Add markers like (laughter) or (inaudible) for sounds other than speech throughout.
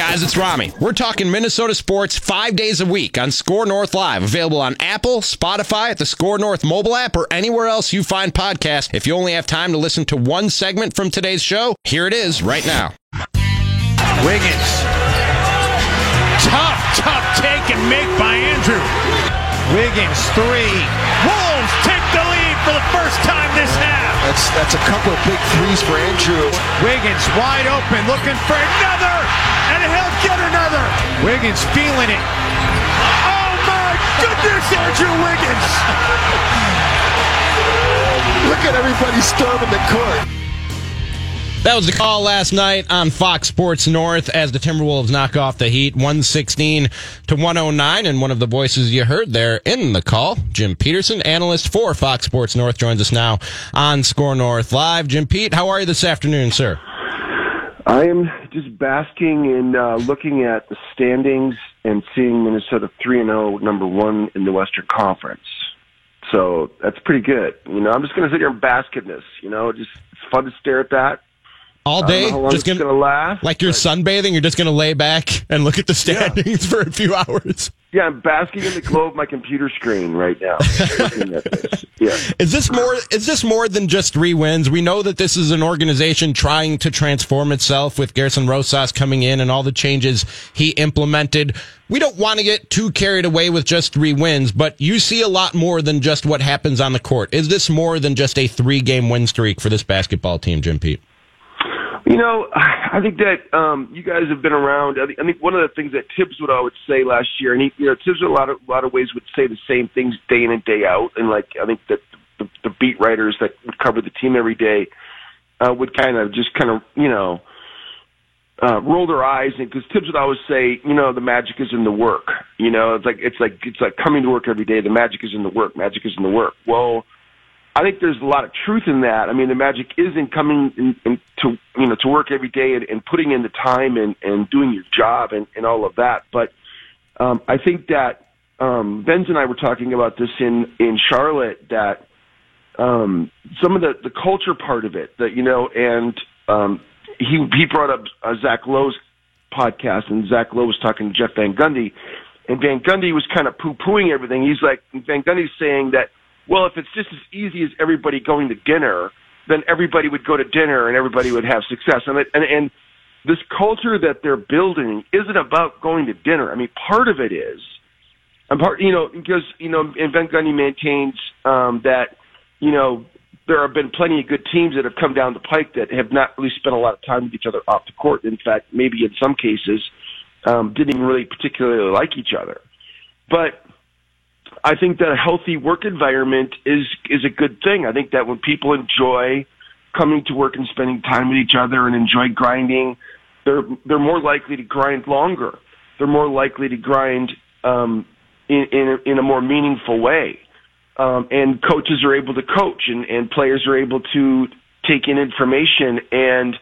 guys, it's Ramie. We're talking Minnesota sports five days a week on SKOR North Live, available on Apple, Spotify, at the SKOR North mobile app, or anywhere else you find podcasts. If you only have time to listen to one segment from today's show, here it is right now. Wiggins. Tough, tough take and make by Andrew. Wiggins, three. Wolves take the lead for the first time this half. That's that's a couple of big threes for Andrew. Wiggins wide open, looking for another, and he'll get another. Wiggins feeling it. Oh my goodness, Andrew Wiggins! (laughs) Look at everybody storming the court. That was the call last night on Fox Sports North as the Timberwolves knock off the Heat 116 to 109. And one of the voices you heard there in the call, Jim Petersen, analyst for Fox Sports North, joins us now on SKOR North Live. Jim Pete, how are you this afternoon, sir? I am just basking in uh, looking at the standings and seeing Minnesota 3 and 0, number one in the Western Conference. So that's pretty good. You know, I'm just going to sit here and bask in this. You know, just it's fun to stare at that all day, just gonna, gonna, last. Like you're sunbathing, you're just gonna lay back and look at the standings yeah. (laughs) for a few hours. Yeah, I'm basking in the glow of my computer screen right now. (laughs) Yeah. Is this more? Is this more than just three wins? We know that this is an organization trying to transform itself with Gersson Rosas coming in and all the changes he implemented. We don't want to get too carried away with just three wins, but you see a lot more than just what happens on the court. Is this more than just a three-game win streak for this basketball team, Jim Pete? You know, (sighs) I think that um, you guys have been around. I think, I think one of the things that Tibbs would always say last year, and he, you know, Tibbs in a lot of a lot of ways would say the same things day in and day out, and like I think that the, the beat writers that would cover the team every day uh, would kind of just kind of you know uh, roll their eyes, and because Tibbs would always say, you know, the magic is in the work. You know, it's like it's like it's like coming to work every day. The magic is in the work. Magic is in the work. Well I think there's a lot of truth in that. I mean, the magic is in coming in, in to you know to work every day and, and putting in the time and and doing your job and and all of that. But um, I think that um, Benz and I were talking about this in in Charlotte that um, some of the the culture part of it that you know and um, he he brought up uh, Zach Lowe's podcast and Zach Lowe was talking to Jeff Van Gundy and Van Gundy was kind of poo pooing everything. He's like Van Gundy's saying that well, if it's just as easy as everybody going to dinner, then everybody would go to dinner and everybody would have success. And, and, and this culture that they're building isn't about going to dinner. I mean, part of it is, and part, you know, because, you know, and Van Gundy maintains um, that, you know, there have been plenty of good teams that have come down the pike that have not really spent a lot of time with each other off the court. In fact, maybe in some cases, um, didn't even really particularly like each other. But I think that a healthy work environment is is a good thing. I think that when people enjoy coming to work and spending time with each other and enjoy grinding, they're they're more likely to grind longer. They're more likely to grind um, in in a, in a more meaningful way. Um, and coaches are able to coach, and, and players are able to take in information and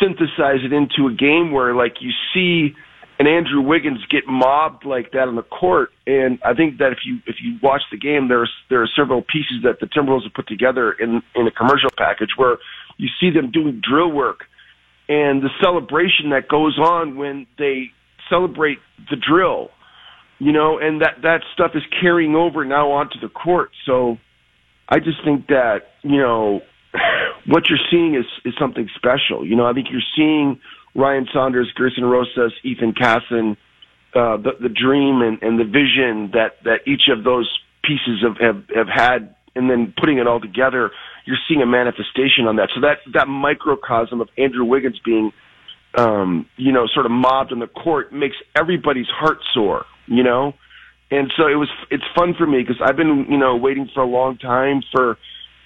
synthesize it into a game where, like, you see and Andrew Wiggins get mobbed like that on the court. And I think that if you if you watch the game, there's there are several pieces that the Timberwolves have put together in in a commercial package where you see them doing drill work and the celebration that goes on when they celebrate the drill, you know, and that that stuff is carrying over now onto the court. So I just think that you know (laughs) what you're seeing is is something special. You know, I think you're seeing Ryan Saunders, Gersson Rosas, Ethan Casson, uh, the, the dream and, and the vision that, that each of those pieces have, have, have had, and then putting it all together, you're seeing a manifestation on that. So that, that microcosm of Andrew Wiggins being, um, you know, sort of mobbed on the court makes everybody's heart sore, you know? And so it was, it's fun for me because I've been, you know, waiting for a long time for,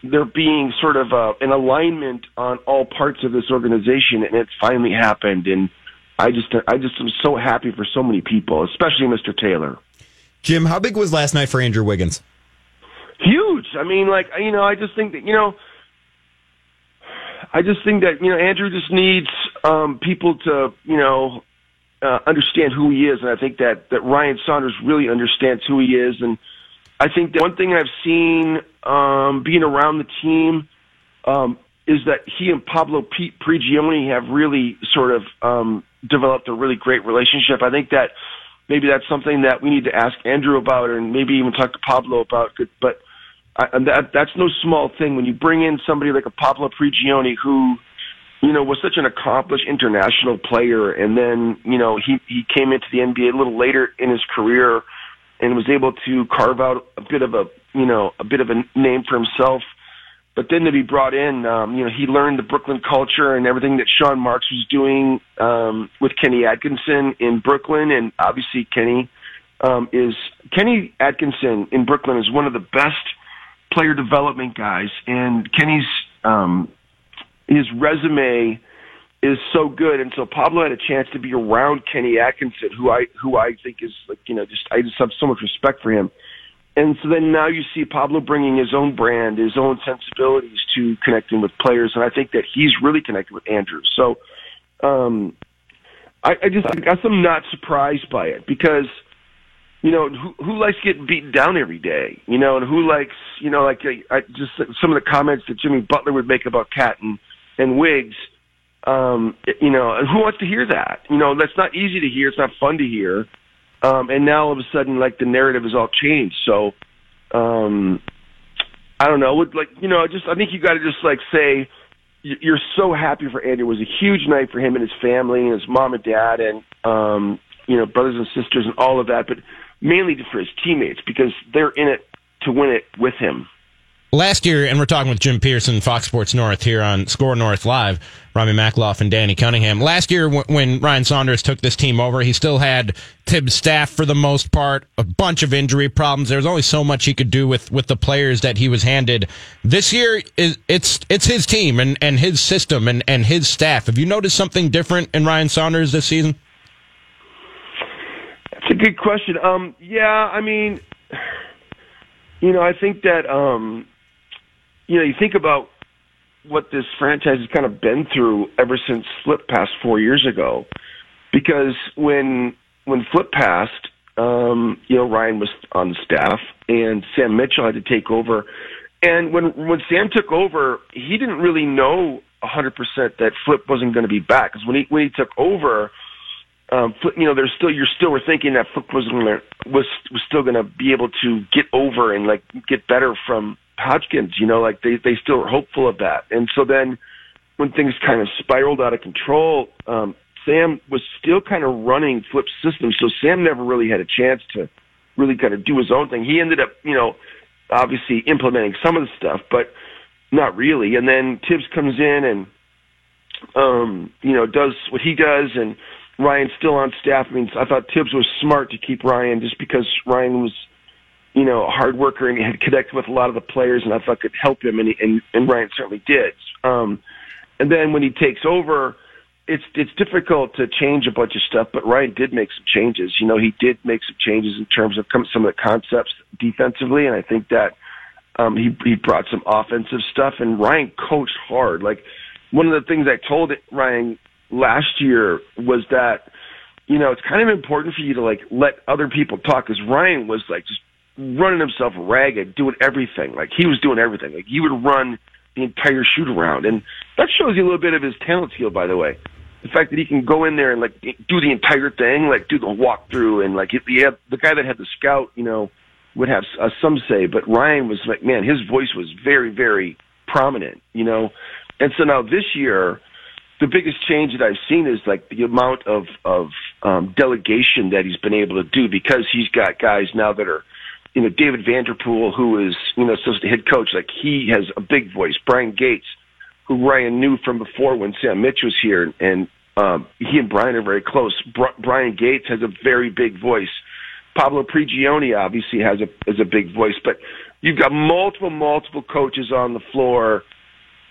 there being sort of a, an alignment on all parts of this organization, and it's finally happened. And I just, I just am so happy for so many people, especially Mr. Taylor. Jim, how big was last night for Andrew Wiggins? Huge. I mean, like you know, I just think that you know, I just think that you know, Andrew just needs um, people to you know uh, understand who he is, and I think that that Ryan Saunders really understands who he is, and I think that one thing I've seen um, being around the team um, is that he and Pablo P- Prigioni have really sort of um, developed a really great relationship. I think that maybe that's something that we need to ask Andrew about, and maybe even talk to Pablo about. But I, and that that's no small thing when you bring in somebody like a Pablo Prigioni who you know, was such an accomplished international player, and then you know he he came into the NBA a little later in his career, and was able to carve out a bit of a you know a bit of a name for himself. But then to be brought in, um, you know, he learned the Brooklyn culture and everything that Sean Marks was doing um, with Kenny Atkinson in Brooklyn, and obviously Kenny um, is Kenny Atkinson in Brooklyn is one of the best player development guys, and Kenny's um, his resume is so good, and so Pablo had a chance to be around Kenny Atkinson, who I who I think is like you know just I just have so much respect for him. And so then now you see Pablo bringing his own brand, his own sensibilities to connecting with players, and I think that he's really connected with Andrew. So um, I, I just I guess I'm not surprised by it because you know who who likes getting beaten down every day, you know, and who likes you know like I, I just some of the comments that Jimmy Butler would make about KAT and and Wiggs, um, you know, and who wants to hear that? You know, that's not easy to hear. It's not fun to hear. Um, and now all of a sudden, like the narrative has all changed. So, um, I don't know. Would like you know, I just I think you got to just like say you're so happy for Andy. It was a huge night for him and his family and his mom and dad and um, you know brothers and sisters and all of that, but mainly for his teammates because they're in it to win it with him last year, and we're talking with Jim Petersen, Fox Sports North here on SKOR North Live, Ramie Makhlouf and Danny Cunningham. Last year, when Ryan Saunders took this team over, he still had Tibbs' staff for the most part, a bunch of injury problems. There was only so much he could do with, with the players that he was handed. This year, it's it's his team and, and his system and, and his staff. Have you noticed something different in Ryan Saunders this season? That's a good question. Um, yeah, I mean, (sighs) you know, I think that um, you know, you think about what this franchise has kind of been through ever since Flip passed four years ago. Because when when Flip passed, um, you know, Ryan was on the staff and Sam Mitchell had to take over. And when when Sam took over, he didn't really know 100% that Flip wasn't going to be back. Because when he when he took over, um, you know, there's still you're still were thinking that Flip was gonna, was was still to be able to get over and like get better from Hodgkin's, you know, like they they still are hopeful of that. And so then when things kind of spiraled out of control, um, Sam was still kind of running Flip's system, so Sam never really had a chance to really kind of do his own thing. He ended up, you know, obviously implementing some of the stuff, but not really. And then Tibbs comes in and um, you know, does what he does and Ryan's still on staff. I mean, I thought Tibbs was smart to keep Ryan just because Ryan was you know, a hard worker and he had connected with a lot of the players and I thought could help him and, he, and, and Ryan certainly did. Um, and then when he takes over, it's, it's difficult to change a bunch of stuff, but Ryan did make some changes. You know, he did make some changes in terms of some of the concepts defensively. And I think that, um, he, he brought some offensive stuff and Ryan coached hard. Like one of the things I told Ryan last year was that, you know, it's kind of important for you to like let other people talk because Ryan was like just running himself ragged, doing everything. Like he was doing everything. Like he would run the entire shoot around, and that shows you a little bit of his talent skill, by the way. The fact that he can go in there and like do the entire thing, like do the walkthrough, and like he had the guy that had the scout, you know, would have uh, some say, but Ryan was like, man, his voice was very, very prominent, you know. And so now this year, the biggest change that I've seen is like the amount of of um, delegation that he's been able to do because he's got guys now that are you know, David Vanterpool, who is, you know, the head coach, like he has a big voice. Brian Gates, who Ryan knew from before when Sam Mitch was here, and um, he and Brian are very close. Br- Brian Gates has a very big voice. Pablo Prigioni obviously has a has a big voice, but you've got multiple multiple coaches on the floor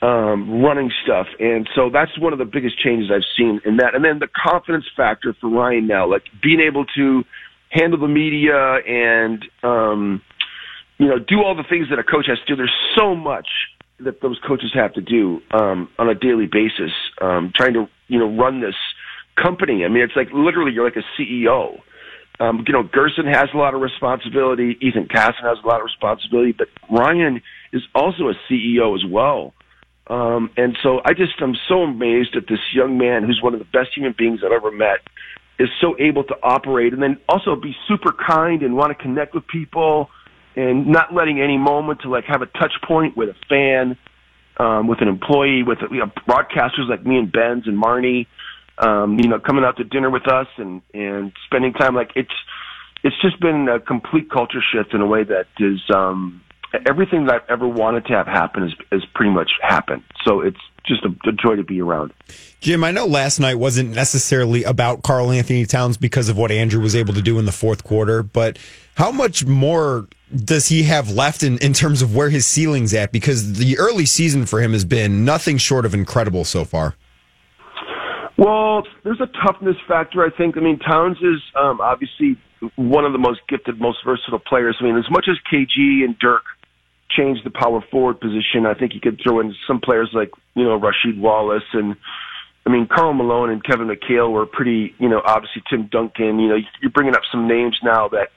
um, running stuff, and so that's one of the biggest changes I've seen in that. And then the confidence factor for Ryan now, like being able to handle the media and um, you know do all the things that a coach has to do. There's so much that those coaches have to do um, on a daily basis, um, trying to you know run this company. I mean, it's like literally you're like a CEO. Um, you know, Gersson has a lot of responsibility. Ethan Casson has a lot of responsibility, but Ryan is also a CEO as well. Um, and so I just I'm so amazed at this young man who's one of the best human beings I've ever met is so able to operate and then also be super kind and want to connect with people and not letting any moment to like have a touch point with a fan, um, with an employee, with you know, broadcasters like me and Benz and Marnie, um, you know, coming out to dinner with us and and spending time like it's it's just been a complete culture shift in a way that is um everything that I've ever wanted to have happen has, has pretty much happened. So it's just a, a, joy to be around. Jim, I know last night wasn't necessarily about Karl-Anthony Towns because of what Andrew was able to do in the fourth quarter, but how much more does he have left in, in terms of where his ceiling's at? Because the early season for him has been nothing short of incredible so far. Well, there's a toughness factor, I think. I mean, Towns is um, obviously one of the most gifted, most versatile players. I mean, as much as KG and Dirk change the power forward position. I think you could throw in some players like, you know, Rasheed Wallace and, I mean, Karl Malone and Kevin McHale were pretty, you know, obviously Tim Duncan, you know, you're bringing up some names now that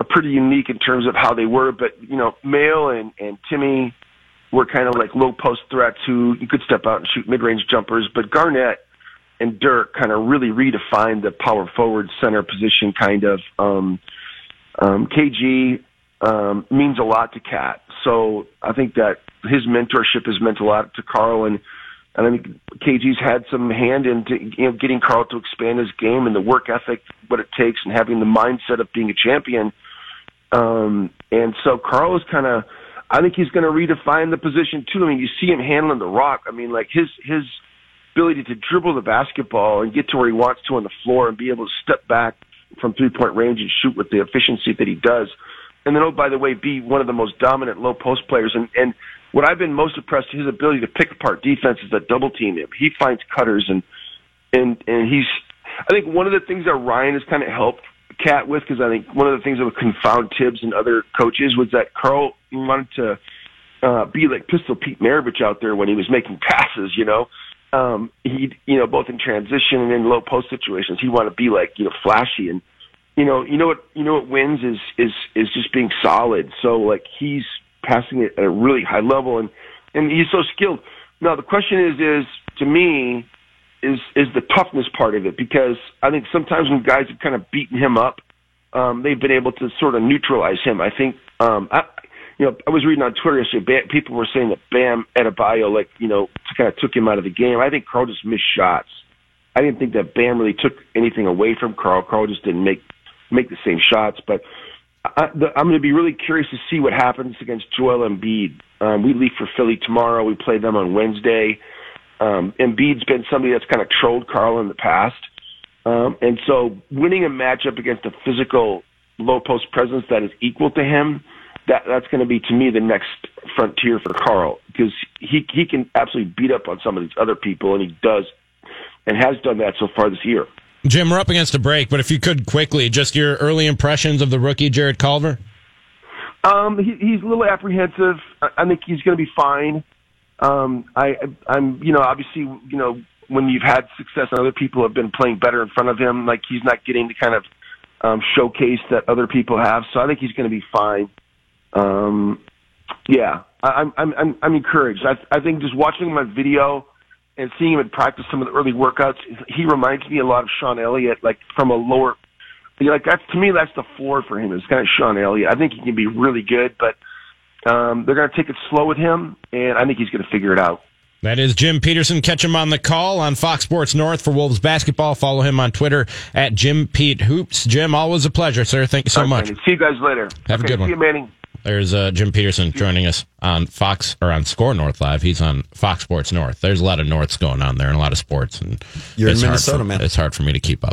are pretty unique in terms of how they were, but, you know, Mail and, and Timmy were kind of like low post threats who you could step out and shoot mid-range jumpers, but Garnett and Dirk kind of really redefined the power forward center position kind of, um, um, KG, um, means a lot to KAT. So I think that his mentorship has meant a lot to Karl, and and I think KG's had some hand in you know getting Karl to expand his game and the work ethic, what it takes, and having the mindset of being a champion. Um, and so Karl is kind of, I think he's going to redefine the position too. I mean, you see him handling the rock. I mean, like his his ability to dribble the basketball and get to where he wants to on the floor and be able to step back from three point range and shoot with the efficiency that he does and then oh by the way, be one of the most dominant low post players. And and what I've been most impressed his ability to pick apart defenses that double team him. He finds cutters and and and he's. I think one of the things that Ryan has kind of helped KAT with because I think one of the things that would confound Tibbs and other coaches was that Karl wanted to uh, be like Pistol Pete Maravich out there when he was making passes. You know, um, he you know both in transition and in low post situations, he wanted to be like you know flashy and you know, you know what, you know what wins is is is just being solid. So like he's passing it at a really high level, and and he's so skilled. Now the question is, is to me, is is the toughness part of it because I think sometimes when guys have kind of beaten him up, um, they've been able to sort of neutralize him. I think, um, I, you know, I was reading on Twitter yesterday. People were saying that Bam Adebayo, like you know, kind of took him out of the game. I think Karl just missed shots. I didn't think that Bam really took anything away from Karl. Karl just didn't make make the same shots. But I, the, I'm going to be really curious to see what happens against Joel Embiid. Um, we leave for Philly tomorrow. We play them on Wednesday. Um, Embiid's been somebody that's kind of trolled Karl in the past. Um, and so winning a matchup against a physical low post presence that is equal to him, that that's going to be to me the next frontier for Karl because he he can absolutely beat up on some of these other people and he does and has done that so far this year. Jim, we're up against a break, but if you could quickly, just your early impressions of the rookie Jarrett Culver. Um, he, he's a little apprehensive. I, think he's going to be fine. Um, I, I'm, you know, obviously, you know, when you've had success and other people have been playing better in front of him, like he's not getting the kind of um, showcase that other people have. So I think he's going to be fine. Um, yeah, I, I'm, I'm, I'm encouraged. I, I think just watching my video and seeing him in practice some of the early workouts, he reminds me a lot of Sean Elliott, like from a lower. Like that's to me, that's the floor for him. It's kind of Sean Elliott. I think he can be really good, but um, they're going to take it slow with him, and I think he's going to figure it out. That is Jim Petersen. Catch him on the call on Fox Sports North for Wolves basketball. Follow him on Twitter at Jim Pete Hoops. Jim, always a pleasure, sir. Thank you so much. See you guys later. Have okay, a good one. See you, Manning. There's uh, Jim Petersen joining us on Fox or on SKOR North Live. He's on Fox Sports North. There's a lot of Norths going on there and a lot of sports. And you're in Minnesota, for, man. It's hard for me to keep up.